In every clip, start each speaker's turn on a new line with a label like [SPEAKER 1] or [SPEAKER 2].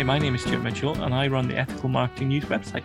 [SPEAKER 1] Hi, my name is Stuart Mitchell, and I run the Ethical Marketing News website.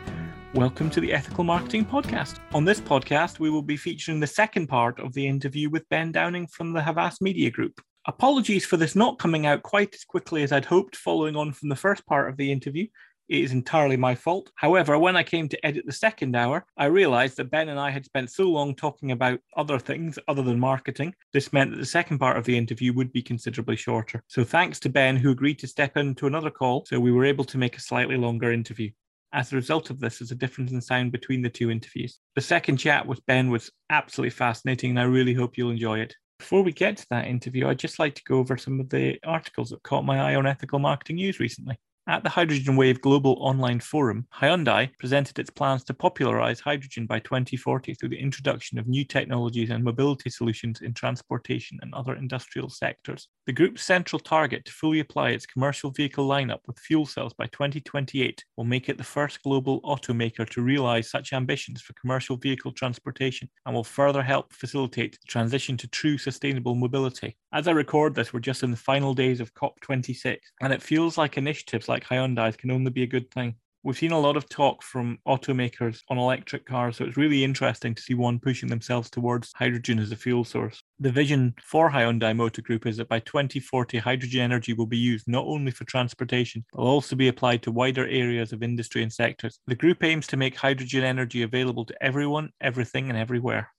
[SPEAKER 1] Welcome to the Ethical Marketing Podcast. On this podcast, we will be featuring the second part of the interview with Ben Downing from the Havas Media Group. Apologies for this not coming out quite as quickly as I'd hoped, following on from the first part of the interview. It is entirely my fault. However, when I came to edit the second hour, I realized that Ben and I had spent so long talking about other things other than marketing. This meant that the second part of the interview would be considerably shorter. So thanks to Ben, who agreed to step into another call, so we were able to make a slightly longer interview. As a result of this, there's a difference in sound between the two interviews. The second chat with Ben was absolutely fascinating, and I really hope you'll enjoy it. Before we get to that interview, I'd just like to go over some of the articles that caught my eye on ethical marketing news recently. At the Hydrogen Wave Global Online Forum, Hyundai presented its plans to popularize hydrogen by 2040 through the introduction of new technologies and mobility solutions in transportation and other industrial sectors. The group's central target to fully apply its commercial vehicle lineup with fuel cells by 2028 will make it the first global automaker to realize such ambitions for commercial vehicle transportation and will further help facilitate the transition to true sustainable mobility. As I record this, we're just in the final days of COP26, and it feels like initiatives like Hyundai's can only be a good thing. We've seen a lot of talk from automakers on electric cars, so it's really interesting to see one pushing themselves towards hydrogen as a fuel source. The vision for Hyundai Motor Group is that by 2040, hydrogen energy will be used not only for transportation, but will also be applied to wider areas of industry and sectors. The group aims to make hydrogen energy available to everyone, everything, and everywhere.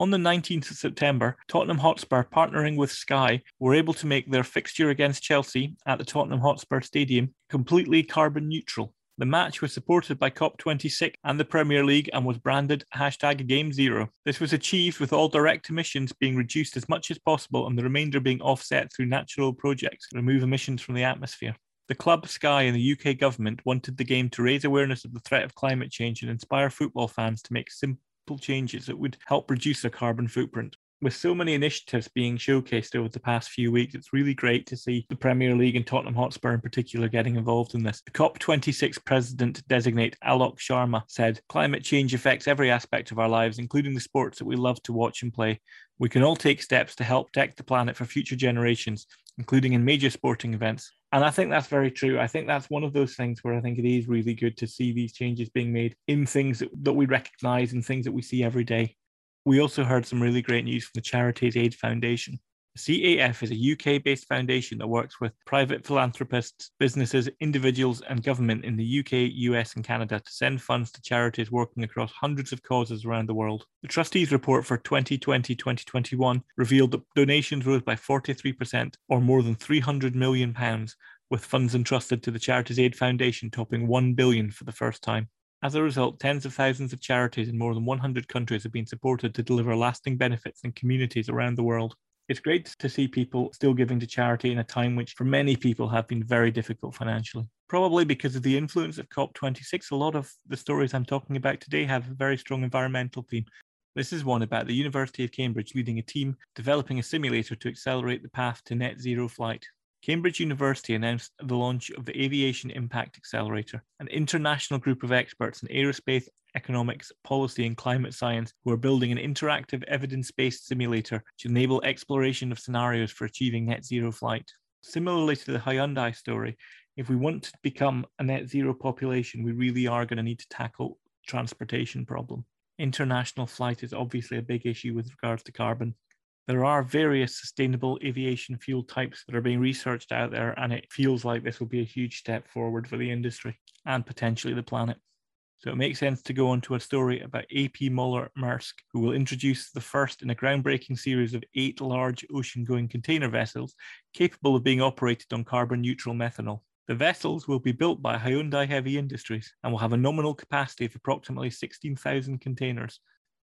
[SPEAKER 1] On the 19th of September, Tottenham Hotspur, partnering with Sky, were able to make their fixture against Chelsea at the Tottenham Hotspur Stadium completely carbon neutral. The match was supported by COP26 and the Premier League and was branded hashtag Game Zero. This was achieved with all direct emissions being reduced as much as possible and the remainder being offset through natural projects to remove emissions from the atmosphere. The club, Sky, and the UK government wanted the game to raise awareness of the threat of climate change and inspire football fans to make simple changes that would help reduce their carbon footprint. With so many initiatives being showcased over the past few weeks, it's really great to see the Premier League and Tottenham Hotspur in particular getting involved in this. The COP26 president designate Alok Sharma said, Climate change affects every aspect of our lives, including the sports that we love to watch and play. We can all take steps to help protect the planet for future generations, including in major sporting events. And I think that's very true. I think that's one of those things where I think it is really good to see these changes being made in things that, that we recognize and things that we see every day. We also heard some really great news from the Charities Aid Foundation. CAF is a UK based foundation that works with private philanthropists, businesses, individuals, and government in the UK, US, and Canada to send funds to charities working across hundreds of causes around the world. The trustees' report for 2020 2021 revealed that donations rose by 43%, or more than £300 million, with funds entrusted to the Charities Aid Foundation topping £1 billion for the first time. As a result, tens of thousands of charities in more than 100 countries have been supported to deliver lasting benefits in communities around the world. It's great to see people still giving to charity in a time which, for many people, have been very difficult financially. Probably because of the influence of COP26, a lot of the stories I'm talking about today have a very strong environmental theme. This is one about the University of Cambridge leading a team developing a simulator to accelerate the path to net zero flight. Cambridge University announced the launch of the Aviation Impact Accelerator, an international group of experts in aerospace economics, policy, and climate science who are building an interactive evidence based simulator to enable exploration of scenarios for achieving net zero flight. Similarly to the Hyundai story, if we want to become a net zero population, we really are going to need to tackle transportation problem. International flight is obviously a big issue with regards to carbon. There are various sustainable aviation fuel types that are being researched out there, and it feels like this will be a huge step forward for the industry and potentially the planet. So it makes sense to go on to a story about AP Moller Maersk, who will introduce the first in a groundbreaking series of eight large ocean going container vessels capable of being operated on carbon neutral methanol. The vessels will be built by Hyundai Heavy Industries and will have a nominal capacity of approximately 16,000 containers,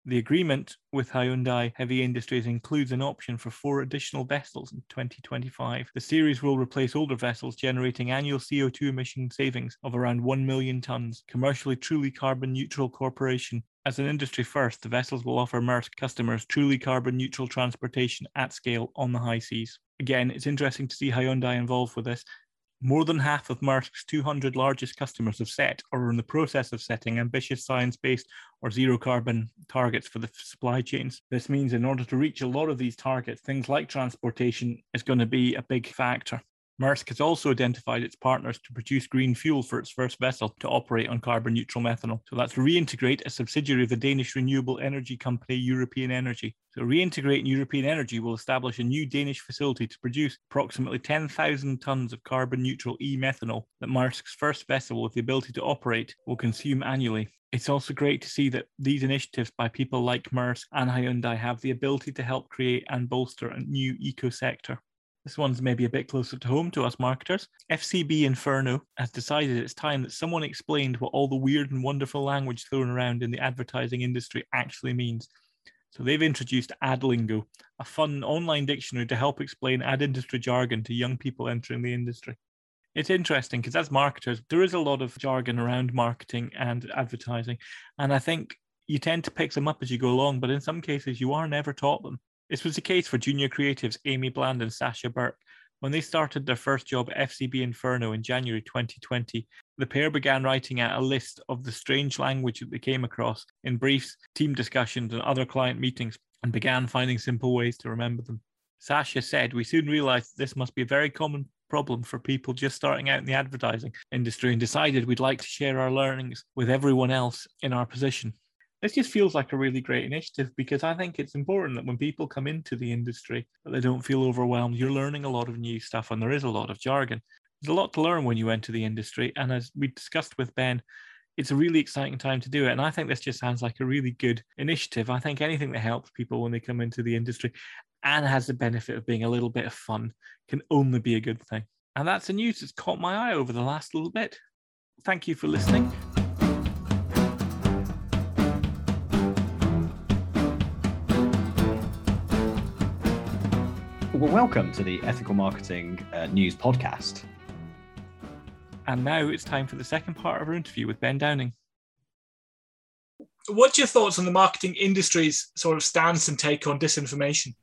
[SPEAKER 1] the agreement with Hyundai Heavy Industries includes an option for four additional vessels in 2025. The series will replace older vessels, generating annual CO2 emission savings of around 1 million tons. Commercially truly carbon neutral corporation. As an industry first, the vessels will offer Maersk customers truly carbon neutral transportation at scale on the high seas. Again, it's interesting to see Hyundai involved with this more than half of Maersk's 200 largest customers have set or are in the process of setting ambitious science based or zero carbon targets for the supply chains. This means in order to reach a lot of these targets, things like transportation is going to be a big factor. Maersk has also identified its partners to produce green fuel for its first vessel to operate on carbon neutral methanol. So that's Reintegrate, a subsidiary of the Danish renewable energy company European Energy. So Reintegrate and European Energy will establish a new Danish facility to produce approximately 10,000 tons of carbon neutral e methanol that Maersk's first vessel with the ability to operate will consume annually. It's also great to see that these initiatives by people like Maersk and Hyundai have the ability to help create and bolster a new eco sector. This one's maybe a bit closer to home to us marketers. FCB Inferno has decided it's time that someone explained what all the weird and wonderful language thrown around in the advertising industry actually means. So they've introduced AdLingo, a fun online dictionary to help explain ad industry jargon to young people entering the industry. It's interesting because as marketers, there is a lot of jargon around marketing and advertising. And I think you tend to pick them up as you go along, but in some cases, you are never taught them. This was the case for junior creatives Amy Bland and Sasha Burke. When they started their first job FCB Inferno in January 2020, the pair began writing out a list of the strange language that they came across in briefs, team discussions, and other client meetings, and began finding simple ways to remember them. Sasha said, We soon realized this must be a very common problem for people just starting out in the advertising industry and decided we'd like to share our learnings with everyone else in our position this just feels like a really great initiative because I think it's important that when people come into the industry, that they don't feel overwhelmed. You're learning a lot of new stuff, and there is a lot of jargon. There's a lot to learn when you enter the industry, and as we discussed with Ben, it's a really exciting time to do it. And I think this just sounds like a really good initiative. I think anything that helps people when they come into the industry and has the benefit of being a little bit of fun can only be a good thing. And that's the news that's caught my eye over the last little bit. Thank you for listening.
[SPEAKER 2] Well, welcome to the Ethical Marketing uh, News Podcast.
[SPEAKER 1] And now it's time for the second part of our interview with Ben Downing.
[SPEAKER 3] What's your thoughts on the marketing industry's sort of stance and take on disinformation?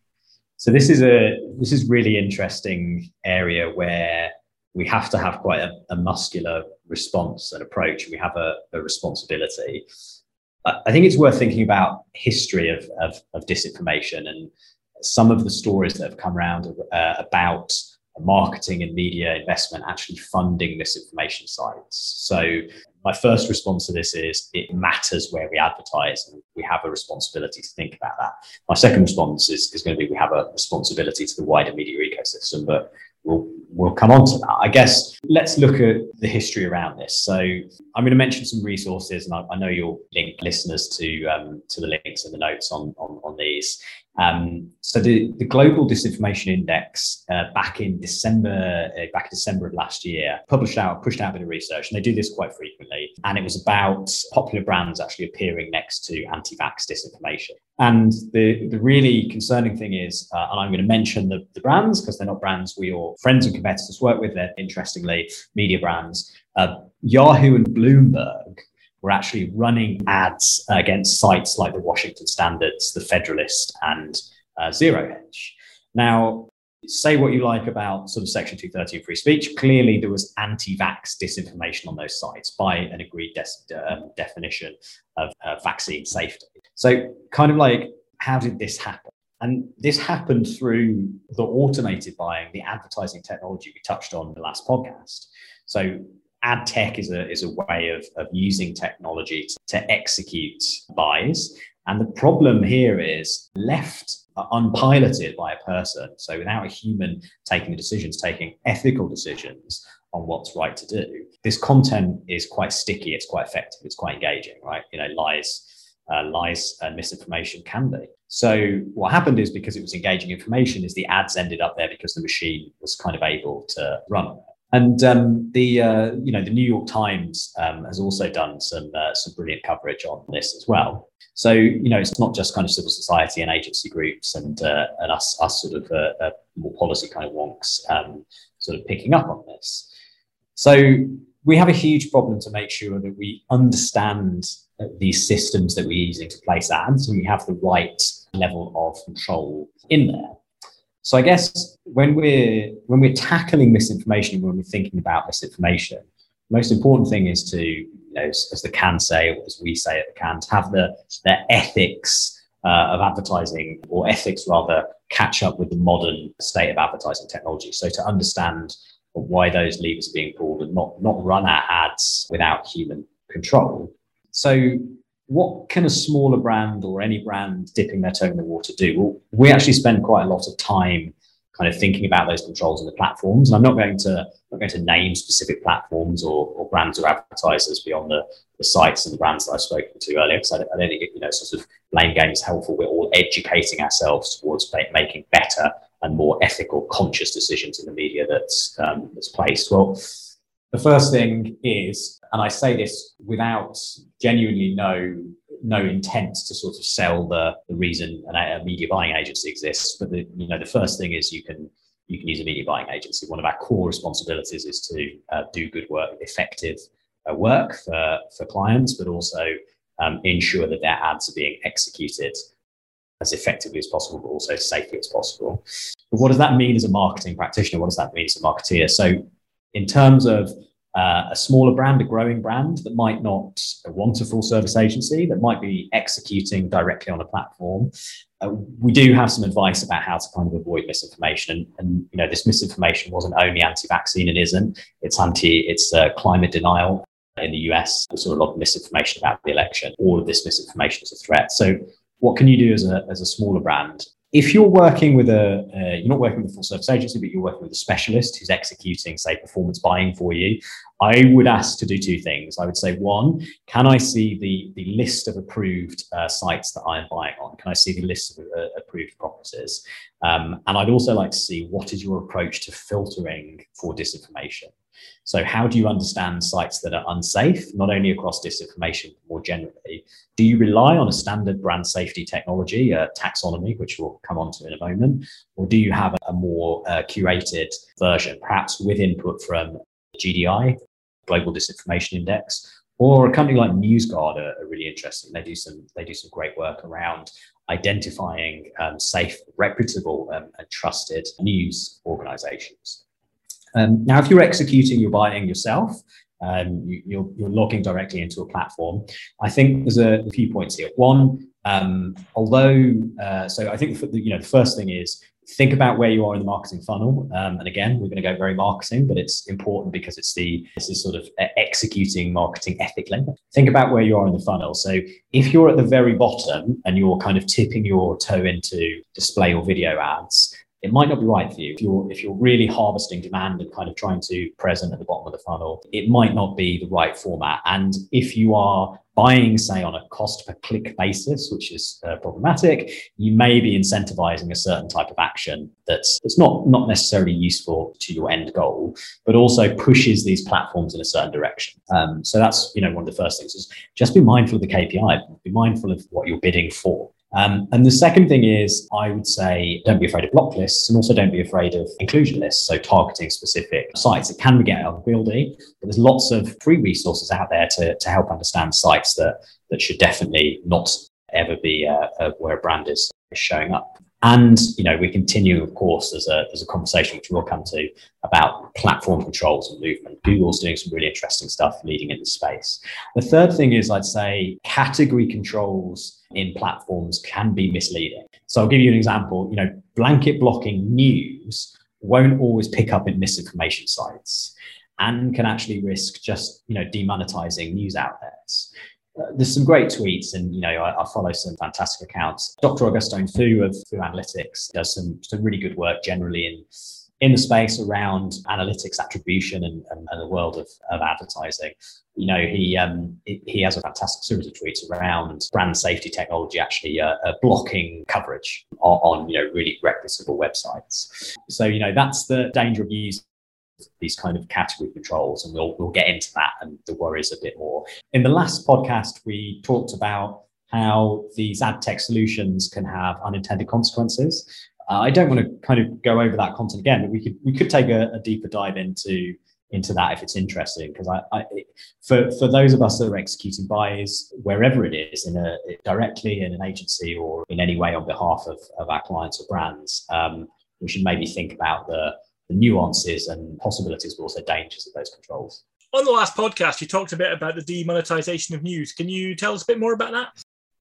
[SPEAKER 2] So this is a this is really interesting area where we have to have quite a, a muscular response and approach. We have a, a responsibility. I think it's worth thinking about history of, of, of disinformation and some of the stories that have come around uh, about marketing and media investment actually funding misinformation sites. So my first response to this is it matters where we advertise and we have a responsibility to think about that. My second response is, is going to be we have a responsibility to the wider media ecosystem, but we'll we'll come on to that. I guess let's look at the history around this. So I'm going to mention some resources, and I, I know you'll link listeners to um, to the links in the notes on on, on these. Um, so the, the Global Disinformation Index uh, back in December, uh, back in December of last year, published out, pushed out a bit of research, and they do this quite frequently. And it was about popular brands actually appearing next to anti-vax disinformation. And the, the really concerning thing is, uh, and I'm going to mention the, the brands because they're not brands we or friends and competitors work with, they're interestingly media brands. Uh, Yahoo and Bloomberg were actually running ads against sites like the Washington Standards, the Federalist, and uh, Zero Hedge. Now, say what you like about sort of Section 230 free speech. Clearly, there was anti-vax disinformation on those sites by an agreed de- um, definition of uh, vaccine safety. So, kind of like, how did this happen? And this happened through the automated buying, the advertising technology we touched on in the last podcast. So ad tech is a, is a way of, of using technology to, to execute buys. And the problem here is left unpiloted by a person. So without a human taking the decisions, taking ethical decisions on what's right to do, this content is quite sticky. It's quite effective. It's quite engaging, right? You know, lies, uh, lies and misinformation can be. So what happened is because it was engaging information, is the ads ended up there because the machine was kind of able to run and um, the uh, you know the New York Times um, has also done some uh, some brilliant coverage on this as well. So you know it's not just kind of civil society and agency groups and uh, and us us sort of uh, uh, more policy kind of wonks um, sort of picking up on this. So we have a huge problem to make sure that we understand these systems that we're using to place ads and we have the right level of control in there. So I guess when we're when we're tackling misinformation, when we're thinking about misinformation, the most important thing is to, you know, as, as the can say, or as we say at the can, to have the the ethics uh, of advertising, or ethics rather, catch up with the modern state of advertising technology. So to understand why those levers are being pulled and not, not run our ads without human control. So what can a smaller brand or any brand dipping their toe in the water do? Well, we actually spend quite a lot of time kind of thinking about those controls and the platforms. And I'm not going to not going to name specific platforms or, or brands or advertisers beyond the, the sites and the brands that I've spoken to earlier, because I, I, don't think you know sort of blame game is helpful. We're all educating ourselves towards making better and more ethical, conscious decisions in the media that's um, that's placed. Well, the first thing is, and I say this without genuinely no no intent to sort of sell the, the reason a media buying agency exists. But the you know the first thing is you can you can use a media buying agency. One of our core responsibilities is to uh, do good work, effective uh, work for for clients, but also um, ensure that their ads are being executed as effectively as possible, but also safely as possible. But what does that mean as a marketing practitioner? What does that mean as a marketeer? So, in terms of uh, a smaller brand, a growing brand that might not want a full service agency, that might be executing directly on a platform. Uh, we do have some advice about how to kind of avoid misinformation, and, and you know this misinformation wasn't only anti-vaccine and isn't. It's anti, it's uh, climate denial in the US. There's a lot of misinformation about the election. All of this misinformation is a threat. So, what can you do as a as a smaller brand? If you're working with a, uh, you're not working with a full service agency, but you're working with a specialist who's executing, say, performance buying for you, I would ask to do two things. I would say, one, can I see the, the list of approved uh, sites that I'm buying on? Can I see the list of uh, approved properties? Um, and I'd also like to see what is your approach to filtering for disinformation. So, how do you understand sites that are unsafe, not only across disinformation, but more generally? Do you rely on a standard brand safety technology, a taxonomy, which we'll come on to in a moment? Or do you have a more uh, curated version, perhaps with input from GDI, Global Disinformation Index, or a company like NewsGuard are, are, really interesting. They do some they do some great work around identifying um, safe, reputable, um, and trusted news organizations. Um, now, if you're executing your buying yourself, um, you, are you're, you're logging directly into a platform. I think there's a, a few points here. One, um, although, uh, so I think the, you know the first thing is think about where you are in the marketing funnel. Um, and again, we're going to go very marketing, but it's important because it's the this is sort of executing marketing ethically. Think about where you are in the funnel. So if you're at the very bottom and you're kind of tipping your toe into display or video ads, it might not be right for you. If you're if you're really harvesting demand and kind of trying to present at the bottom of the funnel, it might not be the right format. And if you are buying, say, on a cost per click basis, which is uh, problematic, you may be incentivizing a certain type of action that's, that's not, not necessarily useful to your end goal, but also pushes these platforms in a certain direction. Um, so that's you know one of the first things is just be mindful of the KPI, be mindful of what you're bidding for. Um, and the second thing is, I would say, don't be afraid of block lists and also don't be afraid of inclusion lists. So targeting specific sites. It can be get unwieldy, but there's lots of free resources out there to, to help understand sites that, that should definitely not ever be uh, uh, where a brand is showing up. And you know, we continue, of course, there's a there's a conversation which we'll come to about platform controls and movement. Google's doing some really interesting stuff leading in the space. The third thing is I'd say category controls in platforms can be misleading. So I'll give you an example. You know, blanket blocking news won't always pick up in misinformation sites and can actually risk just you know demonetizing news outlets uh, there's some great tweets, and you know I, I, follow some fantastic accounts. Dr. Augustine Fou of Fou Analytics does some some really good work generally in in the space around analytics attribution and, and, and the world of, of advertising. You know, he um, he has a fantastic series of tweets around brand safety technology actually uh, uh, blocking coverage on, on you know really reputable websites. So you know that's the danger of using these kind of category controls, and we'll we'll get into that and the worries a bit more. In the last podcast, we talked about how these ad tech solutions can have unintended consequences. Uh, I don't want to kind of go over that content again, but we could we could take a, a deeper dive into into that if it's interesting because I, I, for for those of us that are executing buys wherever it is in a directly in an agency or in any way on behalf of, of our clients or brands um, we should maybe think about the the nuances and possibilities, but also dangers of those controls.
[SPEAKER 3] On the last podcast, you talked a bit about the demonetization of news. Can you tell us a bit more about that?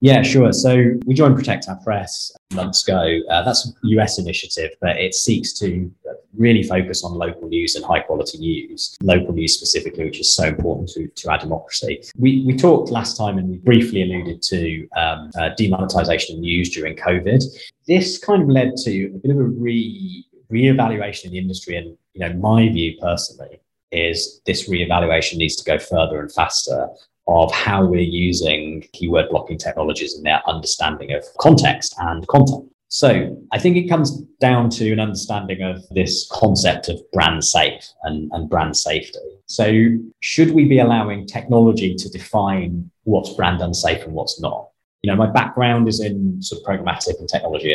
[SPEAKER 2] Yeah, sure. So we joined Protect Our Press months ago. Uh, that's a US initiative, but it seeks to really focus on local news and high quality news, local news specifically, which is so important to, to our democracy. We, we talked last time and we briefly alluded to um, uh, demonetization of news during COVID. This kind of led to a bit of a re reevaluation in the industry. And, you know, my view personally is this reevaluation needs to go further and faster of how we're using keyword blocking technologies and their understanding of context and content. So I think it comes down to an understanding of this concept of brand safe and, and brand safety. So should we be allowing technology to define what's brand unsafe and what's not? You know, my background is in sort of programmatic and technology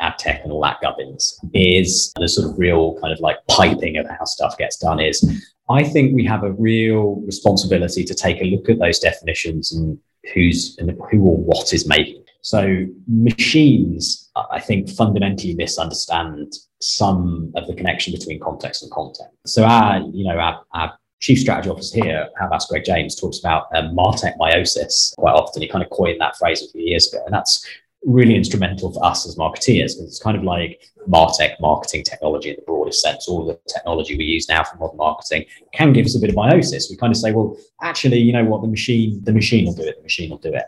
[SPEAKER 2] ad tech and all that gubbins is the sort of real kind of like piping of how stuff gets done is I think we have a real responsibility to take a look at those definitions and who's and who or what is making. So machines, I think, fundamentally misunderstand some of the connection between context and content. So our, you know, our, our chief strategy officer here, Havas Greg James, talks about um, Martech meiosis quite often. He kind of coined that phrase a few years ago, and that's really instrumental for us as marketeers because it's kind of like martech marketing technology in the broadest sense. All the technology we use now for modern marketing can give us a bit of meiosis. We kind of say well actually you know what? The machine the machine will do it. The machine will do it.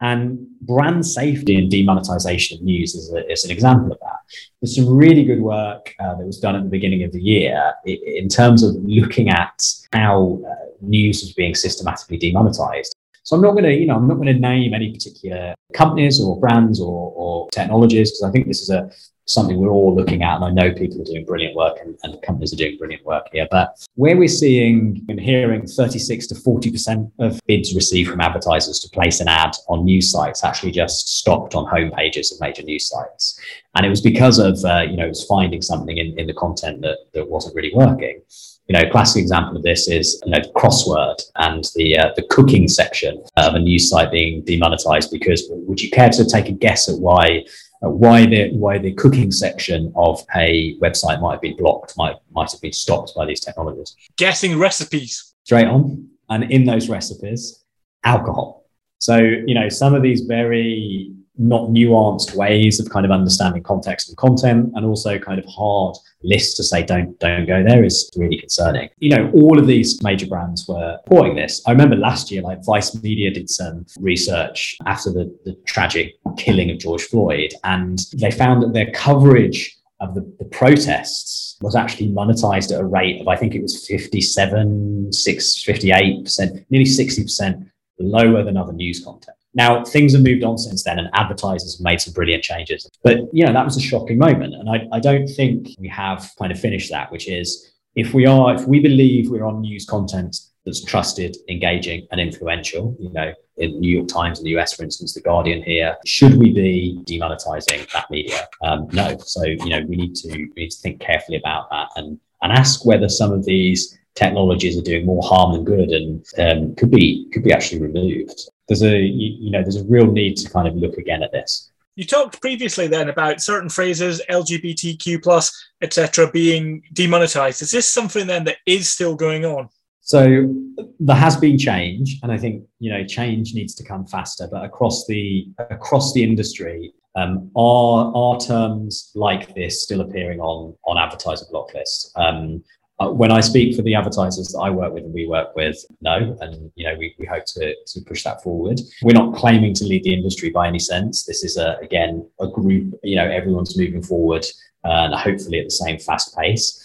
[SPEAKER 2] And brand safety and demonetization of news is, a, is an example of that. There's some really good work uh, that was done at the beginning of the year in terms of looking at how uh, news is being systematically demonetized. So I'm not going to, you know, I'm not going to name any particular companies or brands or, or technologies because I think this is a something we're all looking at, and I know people are doing brilliant work and, and companies are doing brilliant work here. But where we're seeing and hearing 36 to 40% of bids received from advertisers to place an ad on news sites actually just stopped on home pages of major news sites. And it was because of, uh, you know, it was finding something in, in the content that, that wasn't really working you know, a classic example of this is you know the crossword and the uh, the cooking section of a news site being demonetized because would you care to take a guess at why uh, why the why the cooking section of a website might have been blocked might might have been stopped by these technologies?
[SPEAKER 3] Guessing recipes.
[SPEAKER 2] Straight on. And in those recipes alcohol. So you know some of these very not nuanced ways of kind of understanding context and content and also kind of hard lists to say don't don't go there is really concerning. You know all of these major brands were reporting this. I remember last year like vice media did some research after the, the tragic killing of george floyd and they found that their coverage of the, the protests was actually monetized at a rate of i think it was 57 6 58% nearly 60% lower than other news content now, things have moved on since then, and advertisers have made some brilliant changes. But, you know, that was a shocking moment. And I, I don't think we have kind of finished that, which is if we are, if we believe we're on news content that's trusted, engaging, and influential, you know, in New York Times in the US, for instance, The Guardian here, should we be demonetizing that media? Um, no. So, you know, we need to we need to think carefully about that and and ask whether some of these technologies are doing more harm than good and um, could be could be actually removed there's a you, you know there's a real need to kind of look again at this.
[SPEAKER 3] You talked previously then about certain phrases, LGBTQ plus, etc., being demonetized. Is this something then that is still going on?
[SPEAKER 2] So there has been change, and I think you know change needs to come faster. But across the across the industry, um, are are terms like this still appearing on on advertiser block lists? Um, uh, when I speak for the advertisers that I work with and we work with, no, and you know we, we hope to, to push that forward. We're not claiming to lead the industry by any sense. This is a again a group. You know everyone's moving forward and hopefully at the same fast pace.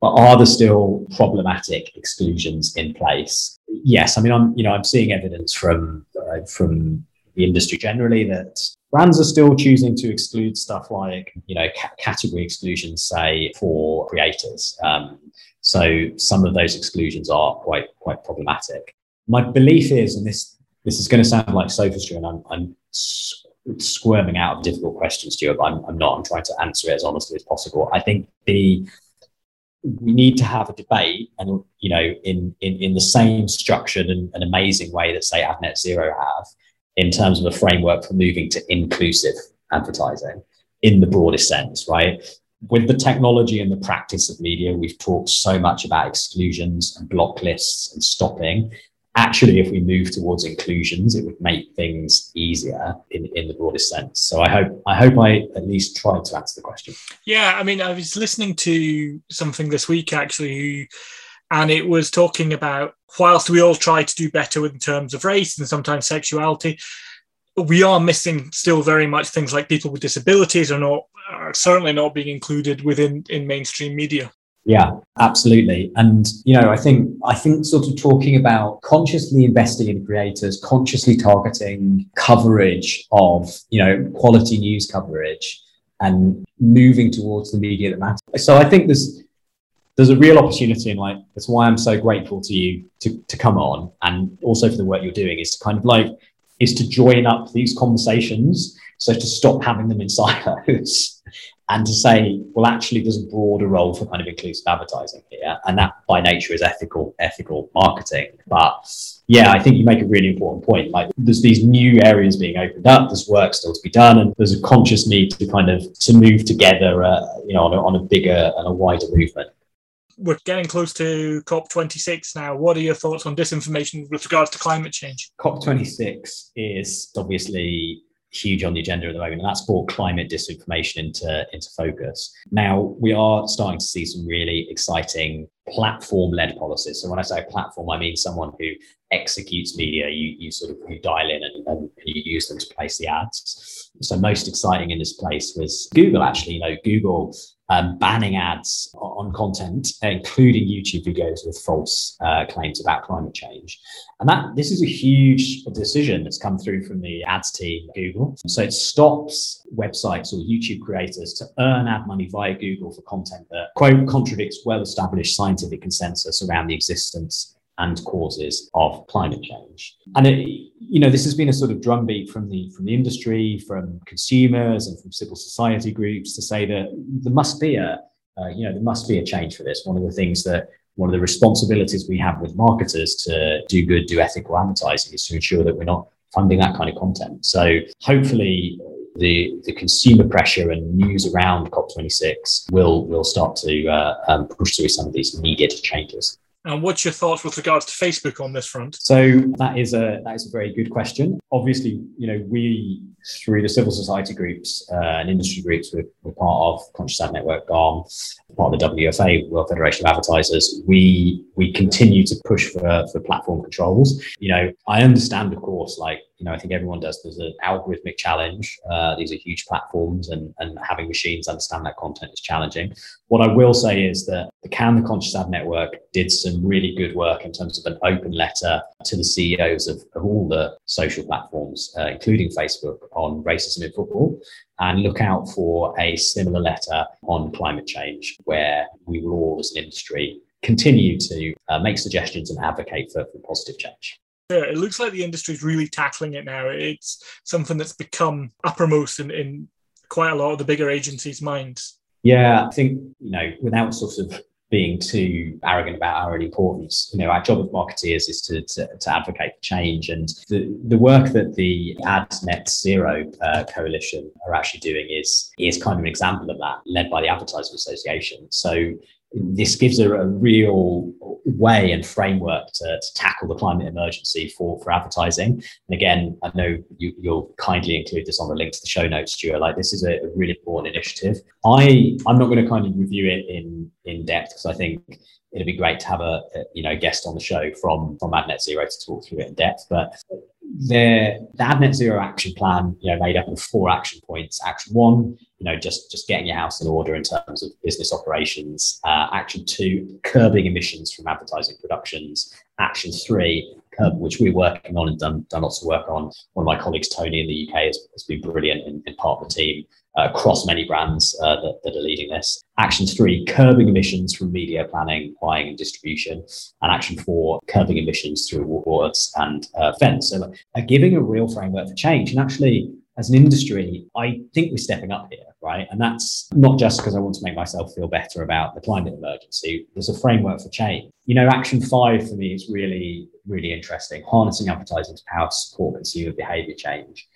[SPEAKER 2] But are there still problematic exclusions in place? Yes, I mean I'm you know I'm seeing evidence from uh, from the industry generally that brands are still choosing to exclude stuff like you know category exclusions say for creators. Um, so some of those exclusions are quite quite problematic. My belief is and this this is going to sound like sophistry and i'm, I'm squirming out of difficult questions to you but I'm, I'm not. I'm trying to answer it as honestly as possible. I think the we need to have a debate and you know in in, in the same structured and, and amazing way that say Ad Net Zero have in terms of a framework for moving to inclusive advertising in the broadest sense, right? With the technology and the practice of media, we've talked so much about exclusions and block lists and stopping. actually, if we move towards inclusions, it would make things easier in, in the broadest sense. So I hope I hope I at least tried to answer the question.
[SPEAKER 3] Yeah, I mean, I was listening to something this week actually, and it was talking about whilst we all try to do better in terms of race and sometimes sexuality, we are missing still very much things like people with disabilities are not are certainly not being included within in mainstream media.
[SPEAKER 2] Yeah, absolutely. And you know, I think I think sort of talking about consciously investing in creators, consciously targeting coverage of, you know, quality news coverage and moving towards the media that matters. So I think there's there's a real opportunity and like that's why I'm so grateful to you to, to come on and also for the work you're doing is to kind of like is to join up these conversations so to stop having them in silos and to say, well, actually, there's a broader role for kind of inclusive advertising here, and that by nature is ethical ethical marketing. But yeah, I think you make a really important point. Like, there's these new areas being opened up. There's work still to be done, and there's a conscious need to kind of to move together, uh, you know, on a, on a bigger and a wider movement.
[SPEAKER 3] We're getting close to COP26 now. What are your thoughts on disinformation with regards to climate change?
[SPEAKER 2] COP26 is obviously huge on the agenda at the moment, and that's brought climate disinformation into, into focus. Now, we are starting to see some really exciting platform led policies. So, when I say platform, I mean someone who executes media, you, you sort of you dial in and, and you use them to place the ads. So, most exciting in this place was Google, actually. You know, Google um, banning ads on content, including YouTube videos with false uh, claims about climate change. And that this is a huge decision that's come through from the ads team Google. So it stops websites or YouTube creators to earn ad money via Google for content that quote contradicts well-established scientific consensus around the existence and causes of climate change. And it, you know, this has been a sort of drumbeat from the from the industry, from consumers, and from civil society groups to say that there must be a, uh, you know, there must be a change for this. One of the things that one of the responsibilities we have with marketers to do good, do ethical advertising is to ensure that we're not funding that kind of content. So hopefully the, the consumer pressure and news around COP26 will will start to uh, um, push through some of these needed changes.
[SPEAKER 3] And what's your thoughts with regards to Facebook on this front?
[SPEAKER 2] So that is a that is a very good question. Obviously, you know, we through the civil society groups uh, and industry groups, we're, we're, part of Conscious Ad Network, GARM, part of the WFA, World Federation of Advertisers. We we continue to push for for platform controls. You know, I understand, of course, like you know, I think everyone does. There's an algorithmic challenge. Uh, these are huge platforms, and and having machines understand that content is challenging. What I will say is that the CAN the Conscious Ad Network did some really good work in terms of an open letter to the CEOs of, of all the social platforms, uh, including Facebook, on racism in football. And look out for a similar letter on climate change, where we will all, as an industry, continue to uh, make suggestions and advocate for, for positive change.
[SPEAKER 3] Yeah, it looks like the industry is really tackling it now. It's something that's become uppermost in, in quite a lot of the bigger agencies' minds.
[SPEAKER 2] Yeah, I think, you know, without sort of being too arrogant about our own importance. You know, our job as marketeers is to, to, to advocate for change. And the, the work that the Ad Net Zero uh, Coalition are actually doing is, is kind of an example of that, led by the Advertising Association. So this gives a, a real way and framework to, to, tackle the climate emergency for, for advertising. And again, I know you, will kindly include this on the link to the show notes, Stuart. Like this is a, a really important initiative. I I'm not going to kind of review it in in depth because I think it'd be great to have a, a you know guest on the show from from Ad Net Zero to talk through it in depth. But the, the Ad Net Zero action plan, you know, made up of four action points. Action one, you know, just just getting your house in order in terms of business operations. Uh, action two, curbing emissions from advertising productions. Action three, curb, which we're working on and done done lots of work on. One of my colleagues, Tony, in the UK, has, has been brilliant in, in part of the team uh, across many brands uh, that, that, are leading this. Action three, curbing emissions from media planning, buying, and distribution. And action four, curbing emissions through awards and uh, fence. So, uh, giving a real framework for change. And actually, as an industry, I think we're stepping up here, right? And that's not just because I want to make myself feel better about the climate emergency. There's a framework for change. You know, action five for me is really, really interesting. Harnessing advertising's power to support consumer behavior change.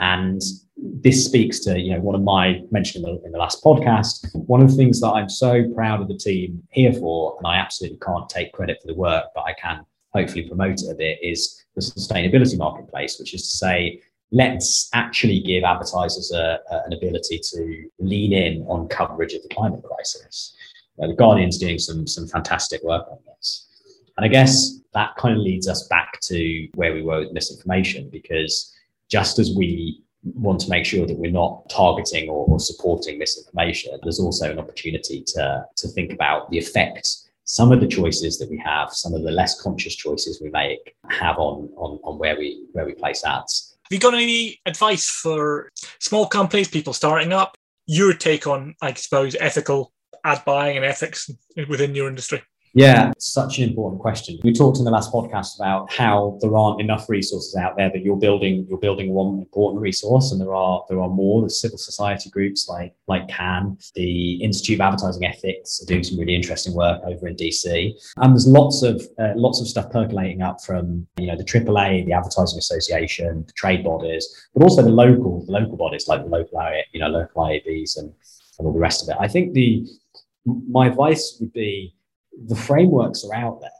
[SPEAKER 2] And this speaks to, you know, one of my mentioned in the, in the last podcast. One of the things that I'm so proud of the team here for, and I absolutely can't take credit for the work, but I can hopefully promote it a bit, is the sustainability marketplace, which is to say, let's actually give advertisers a, a, an ability to lean in on coverage of the climate crisis. Uh, the Guardian's doing some some fantastic work on this, and I guess that kind of leads us back to where we were with misinformation, because just as we want to make sure that we're not targeting or, or supporting misinformation, there's also an opportunity to to think about the effects some of the choices that we have, some of the less conscious choices we make have on on, on where we where we place ads.
[SPEAKER 3] Have you got any advice for small companies, people starting up? Your take on, I suppose, ethical ad buying and ethics within your industry?
[SPEAKER 2] Yeah, such an important question. We talked in the last podcast about how there aren't enough resources out there, but you're building you're building one important resource, and there are there are more. The civil society groups like like CAN, the Institute of Advertising Ethics are doing some really interesting work over in DC, and there's lots of uh, lots of stuff percolating up from you know the AAA, the Advertising Association, the trade bodies, but also the local the local bodies like the local you know local IABs and and all the rest of it. I think the my advice would be the frameworks are out there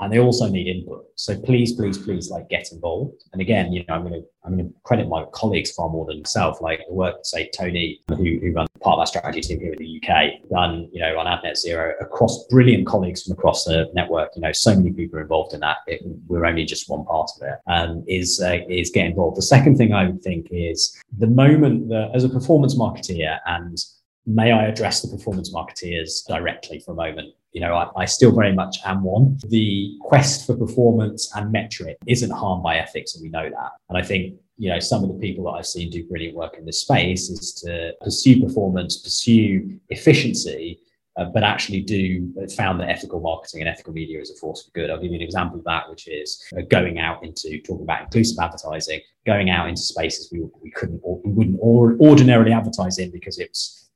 [SPEAKER 2] and they also need input. So please, please, please, like get involved. And again, you know, I'm to I'm to credit my colleagues far more than myself. Like the work, say Tony, who, who runs part of our strategy team here in the UK, done you know on Ad Net Zero across brilliant colleagues from across the network. You know, so many people are involved in that. It, we're only just one part of it. Um, is uh, is get involved. The second thing I would think is the moment that as a performance marketeer and may I address the performance marketeers directly for a moment? You know, I, I, still very much am one. The quest for performance and metric isn't harmed by ethics, and we know that. And I think, you know, some of the people that I've seen do brilliant work in this space is to pursue performance, pursue efficiency, uh, but actually do found that ethical marketing and ethical media is a force for good. I'll give you an example of that, which is uh, going out into talking about inclusive advertising, going out into spaces we, we couldn't or we wouldn't or ordinarily advertise in because it's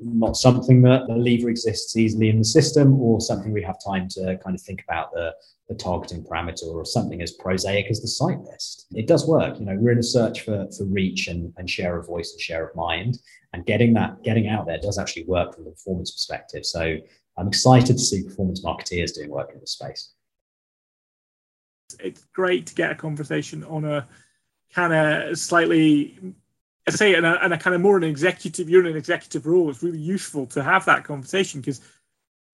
[SPEAKER 2] not something that the lever exists easily in the system or something we have time to kind of think about the, the targeting parameter or something as prosaic as the site list. It does work. You know, we're in a search for, for reach and, and share of voice and share of mind. And getting that, getting out there does actually work from a performance perspective. So I'm excited to see performance marketeers doing work in this space.
[SPEAKER 1] It's great to get a conversation on a kind of slightly I say, in a, a kind of more an executive, you're in an executive role, it's really useful to have that conversation because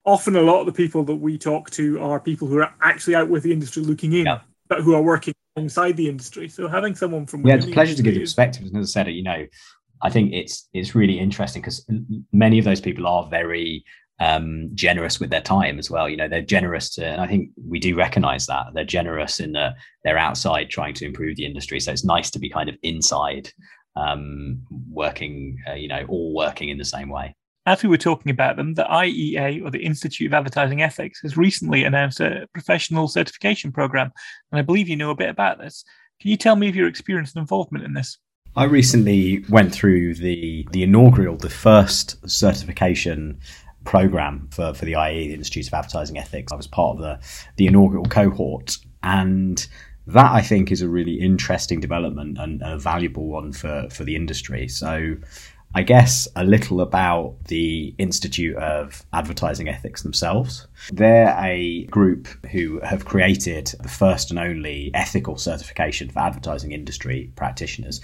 [SPEAKER 1] often a lot of the people that we talk to are people who are actually out with the industry looking in, yeah. but who are working inside the industry. So having someone from
[SPEAKER 2] yeah, it's a pleasure to give the perspective. And as I said, you know, I think it's it's really interesting because many of those people are very um, generous with their time as well. You know, they're generous to, and I think we do recognize that they're generous in the they're outside trying to improve the industry. So it's nice to be kind of inside um, working, uh, you know, all working in the same way.
[SPEAKER 1] As we were talking about them, the IEA or the Institute of Advertising Ethics has recently announced a professional certification program, and I believe you know a bit about this. Can you tell me of your experience and involvement in this?
[SPEAKER 2] I recently went through the the inaugural, the first certification program for, for the IE, the Institute of Advertising Ethics. I was part of the the inaugural cohort, and that I think is a really interesting development and a valuable one for, for the industry. So, I guess a little about the Institute of Advertising Ethics themselves. They're a group who have created the first and only ethical certification for advertising industry practitioners.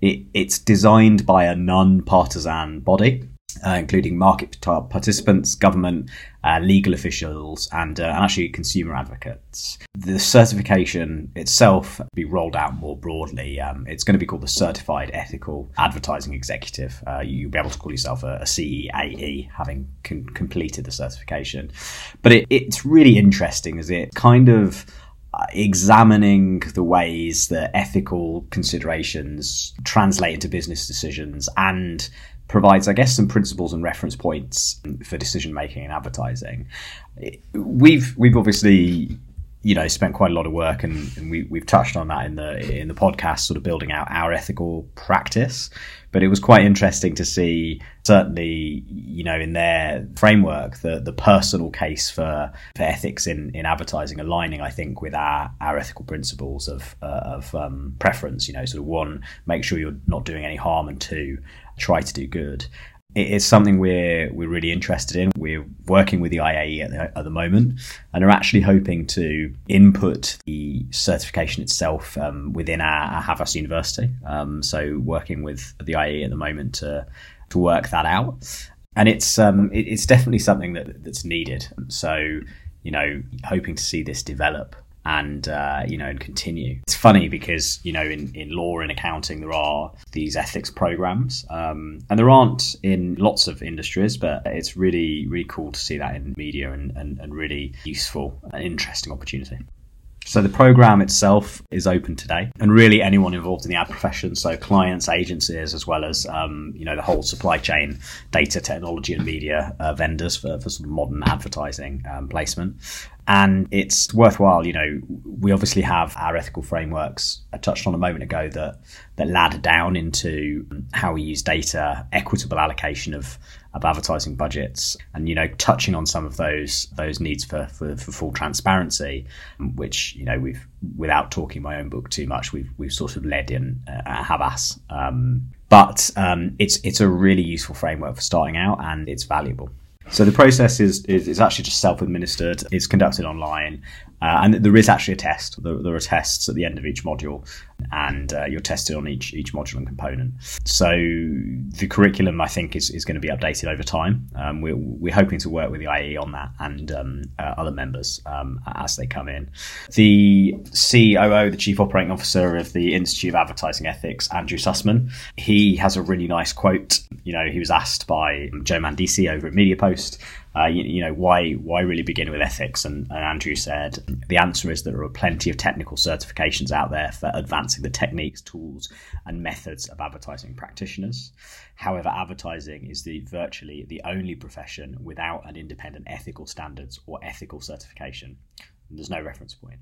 [SPEAKER 2] It, it's designed by a non partisan body uh, including market participants, government, uh, legal officials, and, uh, and, actually consumer advocates. The certification itself be rolled out more broadly. Um, it's going to be called the Certified Ethical Advertising Executive. Uh, you'll be able to call yourself a, a CEAE having con- completed the certification. But it, it's really interesting as it kind of uh, examining the ways that ethical considerations translate into business decisions and provides, I guess, some principles and reference points for decision making and advertising. We've we've obviously you know spent quite a lot of work and, and, we, we've touched on that in the in the podcast sort of building out our ethical practice but it was quite interesting to see certainly you know in their framework the the personal case for for ethics in in advertising aligning i think with our our ethical principles of uh, of um, preference you know sort of one make sure you're not doing any harm and two try to do good. It's something we're we're really interested in. We're working with the IAE at the, at the moment, and are actually hoping to input the certification itself um, within our, our, Havas University. Um, so working with the IAE at the moment to to work that out, and it's um, it, it's definitely something that that's needed. So you know, hoping to see this develop and uh, you know and continue. It's funny because you know in, in law and accounting there are these ethics programs, um, and there aren't in lots of industries, but it's really really cool to see that in media and, and, and really useful and interesting opportunity. So the program itself is open today, and really anyone involved in the ad profession, so clients, agencies, as well as um, you know the whole supply chain, data, technology, and media uh, vendors for, for sort of modern advertising um, placement. And it's worthwhile, you know, we obviously have our ethical frameworks I touched on a moment ago that that ladder down into how we use data, equitable allocation of of advertising budgets, and you know, touching on some of those those needs for for, for full transparency, which you know we've without talking my own book too much, we've we've sort of led in uh, Havas. Um, but um, it's it's a really useful framework for starting out, and it's valuable. So the process is, is, is actually just self-administered. It's conducted online, uh, and there is actually a test. There, there, are tests at the end of each module, and uh, you're tested on each each module and component. So the curriculum, I think, is, is going to be updated over time. Um, we're, we're hoping to work with the IE on that and um, uh, other members um, as they come in. The COO, the Chief Operating Officer of the Institute of Advertising Ethics, Andrew Susman, he has a really nice quote. You know, he was asked by Joe Mandese over at MediaPost uh, you, you, know, why why really begin with ethics? And, and, Andrew said the answer is that there are plenty of technical certifications out there for advancing the techniques, tools, and methods of advertising practitioners. However, advertising is the virtually the only profession without an independent ethical standards or ethical certification. There's no reference point.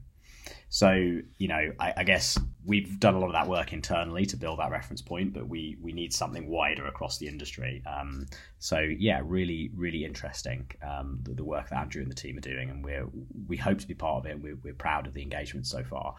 [SPEAKER 2] So, you know, I, I, guess we've done a lot of that work internally to build that reference point, but we we need something wider across the industry. Um, so, yeah, really, really interesting um, the, the, work that Andrew and the team are doing, and we're we hope to be part of it. We're, we're proud of the engagement so far.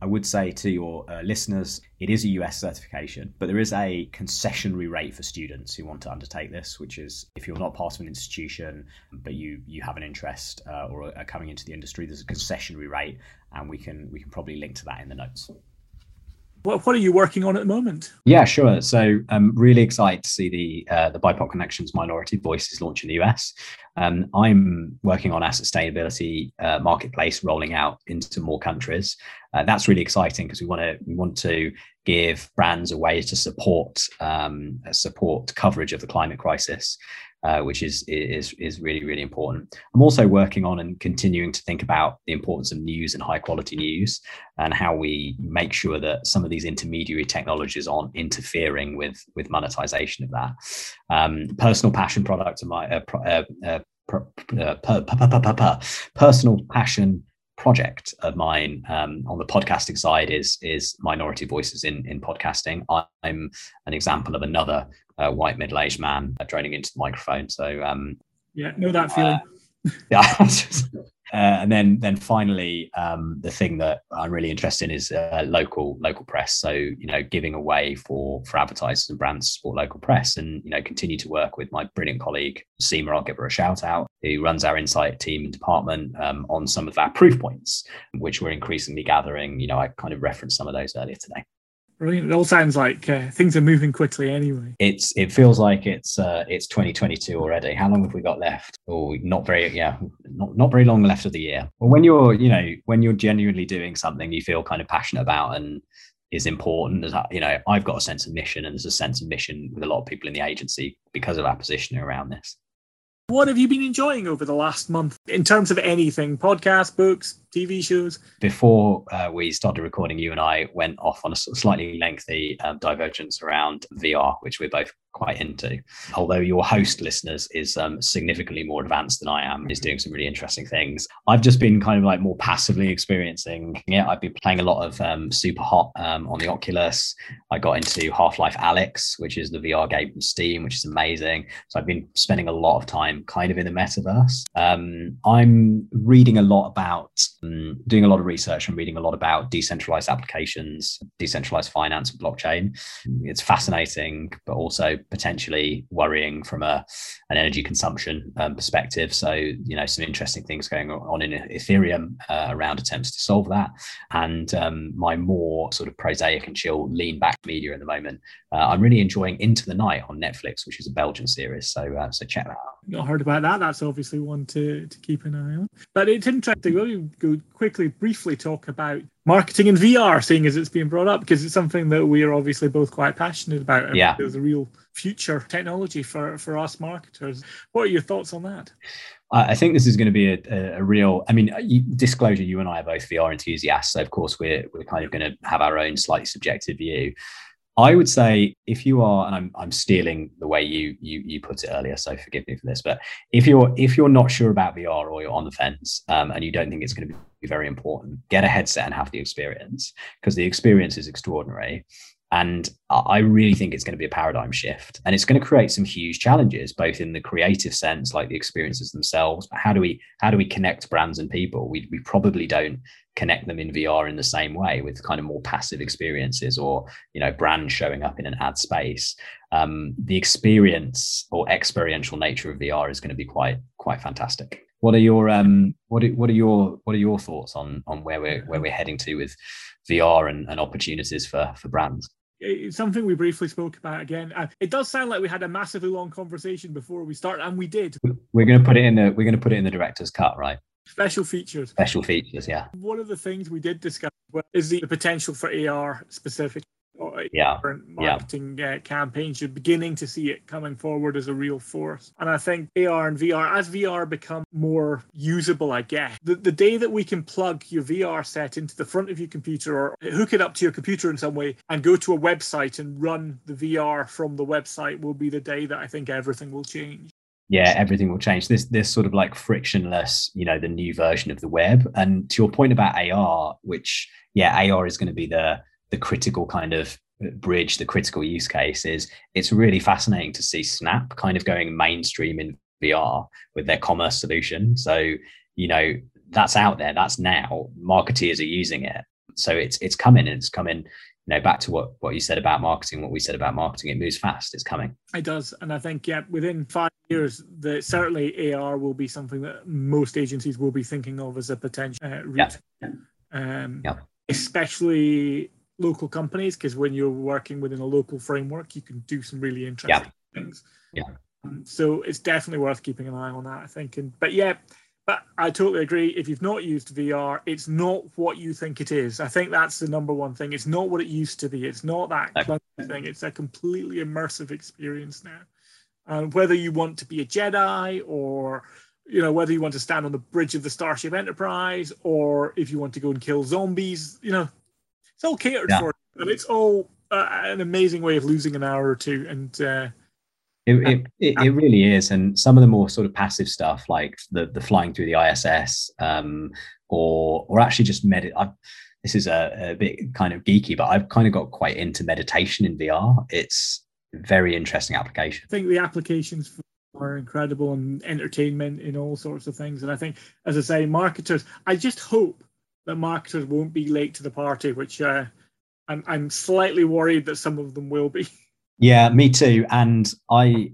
[SPEAKER 2] I would say to your uh, listeners, it is a US certification, but there is a concessionary rate for students who want to undertake this, which is if you're not part of an institution, but you you have an interest uh, or are coming into the industry, there's a concessionary rate, and we can we can probably link to that in the notes.
[SPEAKER 3] What, what are you working on at the moment?
[SPEAKER 2] Yeah, sure. So I'm really excited to see the uh, the BIPOC Connections Minority Voices launch in the US. Um, I'm working on our sustainability uh, marketplace rolling out into more countries. Uh, that's really exciting because we want to we want to give brands a way to support um, support coverage of the climate crisis uh, which is is is really really important. I'm also working on and continuing to think about the importance of news and high quality news and how we make sure that some of these intermediary technologies aren't interfering with with monetization of that. Um, personal passion products are my uh, uh, personal passion project of mine um, on the podcasting side is is minority voices in in podcasting. I'm an example of another uh, white middle aged man droning into the microphone. So um,
[SPEAKER 3] yeah, know that feeling.
[SPEAKER 2] Uh, yeah. Uh, and then, then finally, um, the thing that I'm really interested in is uh, local local press. So you know, giving away for for advertisers and brands to support local press, and you know, continue to work with my brilliant colleague Seema. I'll give her a shout out, who runs our insight team and department um, on some of our proof points, which we're increasingly gathering. You know, I kind of referenced some of those earlier today.
[SPEAKER 3] Brilliant. It all sounds like uh, things are moving quickly anyway.
[SPEAKER 2] It's it feels like it's uh, it's 2022 already. How long have we got left? Oh, not very yeah, not not very long left of the year. Well, when you're you know when you're genuinely doing something you feel kind of passionate about and is important. There's you know I've got a sense of mission and there's a sense of mission with a lot of people in the agency because of our positioning around this.
[SPEAKER 3] What have you been enjoying over the last month in terms of anything? Podcasts, books, TV shows?
[SPEAKER 2] Before uh, we started recording, you and I went off on a slightly lengthy um, divergence around VR, which we're both quite into. Although your host, listeners, is um, significantly more advanced than I am, is doing some really interesting things. I've just been kind of like more passively experiencing it. I've been playing a lot of um, Superhot um, on the Oculus. I got into Half Life Alyx, which is the VR game from Steam, which is amazing. So I've been spending a lot of time kind of in the metaverse. Um, I'm reading a lot about, um, doing a lot of research and reading a lot about decentralized applications, decentralized finance, and blockchain. It's fascinating, but also potentially worrying from a an energy consumption um, perspective. So you know some interesting things going on in Ethereum uh, around attempts to solve that. And um, my more sort of prosaic and chill lean back media at the moment. Uh, I'm really enjoying Into the Night on Netflix, which is a Belgian series. So uh, so check that out.
[SPEAKER 1] Not heard about that. That's obviously one to to keep an eye on. But it's interesting. We'll go quickly, briefly talk about marketing in VR, seeing as it's being brought up, because it's something that we are obviously both quite passionate about.
[SPEAKER 2] Yeah,
[SPEAKER 1] there's a real future technology for for us marketers. What are your thoughts on that?
[SPEAKER 2] I think this is going to be a, a, real. I mean, disclosure: you and I are both VR enthusiasts, so of course we're we're kind of going to have our own slightly subjective view. I would say if you are, and I'm I'm stealing the way you you you put it earlier, so forgive me for this, but if you're if you're not sure about VR or you're on the fence um, and you don't think it's going to be very important, get a headset and have the experience because the experience is extraordinary. And I really think it's going to be a paradigm shift and it's going to create some huge challenges, both in the creative sense, like the experiences themselves, but how do we how do we connect brands and people? We, we probably don't connect them in VR in the same way with kind of more passive experiences or, you know, brands showing up in an ad space. Um, the experience or experiential nature of VR is going to be quite, quite fantastic. What are your um what are, what are your what are your thoughts on on where we're where we're heading to with VR and, and opportunities for for brands?
[SPEAKER 1] It's something we briefly spoke about again. Uh, it does sound like we had a massively long conversation before we start, and we did.
[SPEAKER 2] We're going to put it in the we're going to put it in the director's cut, right?
[SPEAKER 1] Special features.
[SPEAKER 2] Special features, yeah.
[SPEAKER 1] One of the things we did discuss is the potential for AR specific
[SPEAKER 2] yeah.
[SPEAKER 1] marketing yeah. Uh, campaigns. You're beginning to see it coming forward as a real force. And I think AR and VR, as VR become more usable, I guess, the, the day that we can plug your VR set into the front of your computer or hook it up to your computer in some way and go to a website and run the VR from the website will be the day that I think everything will change
[SPEAKER 2] yeah everything will change this this sort of like frictionless you know the new version of the web and to your point about ar which yeah ar is going to be the the critical kind of bridge, the critical use case is it's really fascinating to see Snap kind of going mainstream in VR with their commerce solution. So, you know, that's out there, that's now. Marketeers are using it. So it's it's coming and it's coming, you know, back to what what you said about marketing, what we said about marketing, it moves fast, it's coming.
[SPEAKER 1] It does. And I think yeah, within five years, the certainly AR will be something that most agencies will be thinking of as a potential uh, route. Yeah. Um, yeah. especially local companies because when you're working within a local framework, you can do some really interesting
[SPEAKER 2] yeah.
[SPEAKER 1] things.
[SPEAKER 2] Yeah.
[SPEAKER 1] Um, so it's definitely worth keeping an eye on that, I think. And but yeah, but I totally agree. If you've not used VR, it's not what you think it is. I think that's the number one thing. It's not what it used to be. It's not that no. thing. It's a completely immersive experience now. And whether you want to be a Jedi or you know whether you want to stand on the bridge of the Starship Enterprise or if you want to go and kill zombies, you know it's all catered yeah. for, and it's all uh, an amazing way of losing an hour or two. And uh,
[SPEAKER 2] it, it, it, it, really is. And some of the more sort of passive stuff, like the the flying through the ISS, um, or or actually just medit. this is a, a bit kind of geeky, but I've kind of got quite into meditation in VR. It's very interesting application.
[SPEAKER 1] I think the applications are incredible and entertainment in all sorts of things. And I think, as I say, marketers, I just hope that marketers won't be late to the party, which uh, I'm, I'm slightly worried that some of them will be.
[SPEAKER 2] Yeah, me too. And I,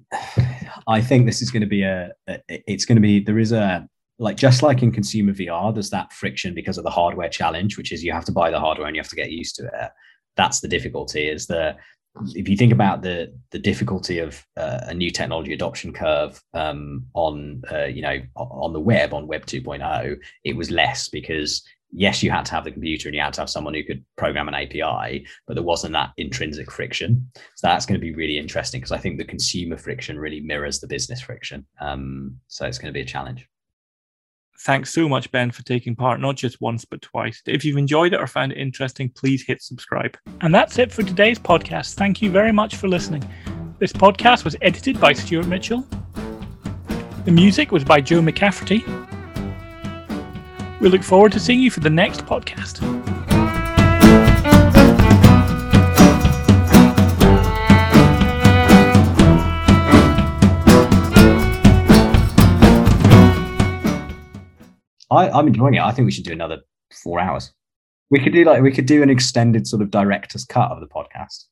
[SPEAKER 2] I think this is going to be a. It's going to be there is a like just like in consumer VR, there's that friction because of the hardware challenge, which is you have to buy the hardware and you have to get used to it. That's the difficulty. Is the if you think about the the difficulty of uh, a new technology adoption curve um, on uh, you know on the web on Web 2.0, it was less because yes, you had to have the computer and you had to have someone who could program an API, but there wasn't that intrinsic friction. So that's going to be really interesting because I think the consumer friction really mirrors the business friction. Um, so it's going to be a challenge.
[SPEAKER 4] Thanks so much, Ben, for taking part not just once but twice. If you've enjoyed it or found it interesting, please hit subscribe. And that's it for today's podcast. Thank you very much for listening. This podcast was edited by Stuart Mitchell. The music was by Joe McCafferty we look forward to seeing you for the next podcast.
[SPEAKER 2] I, I'm enjoying it. I think we should do another four hours. We could do like we could do an extended sort of director's cut of the podcast.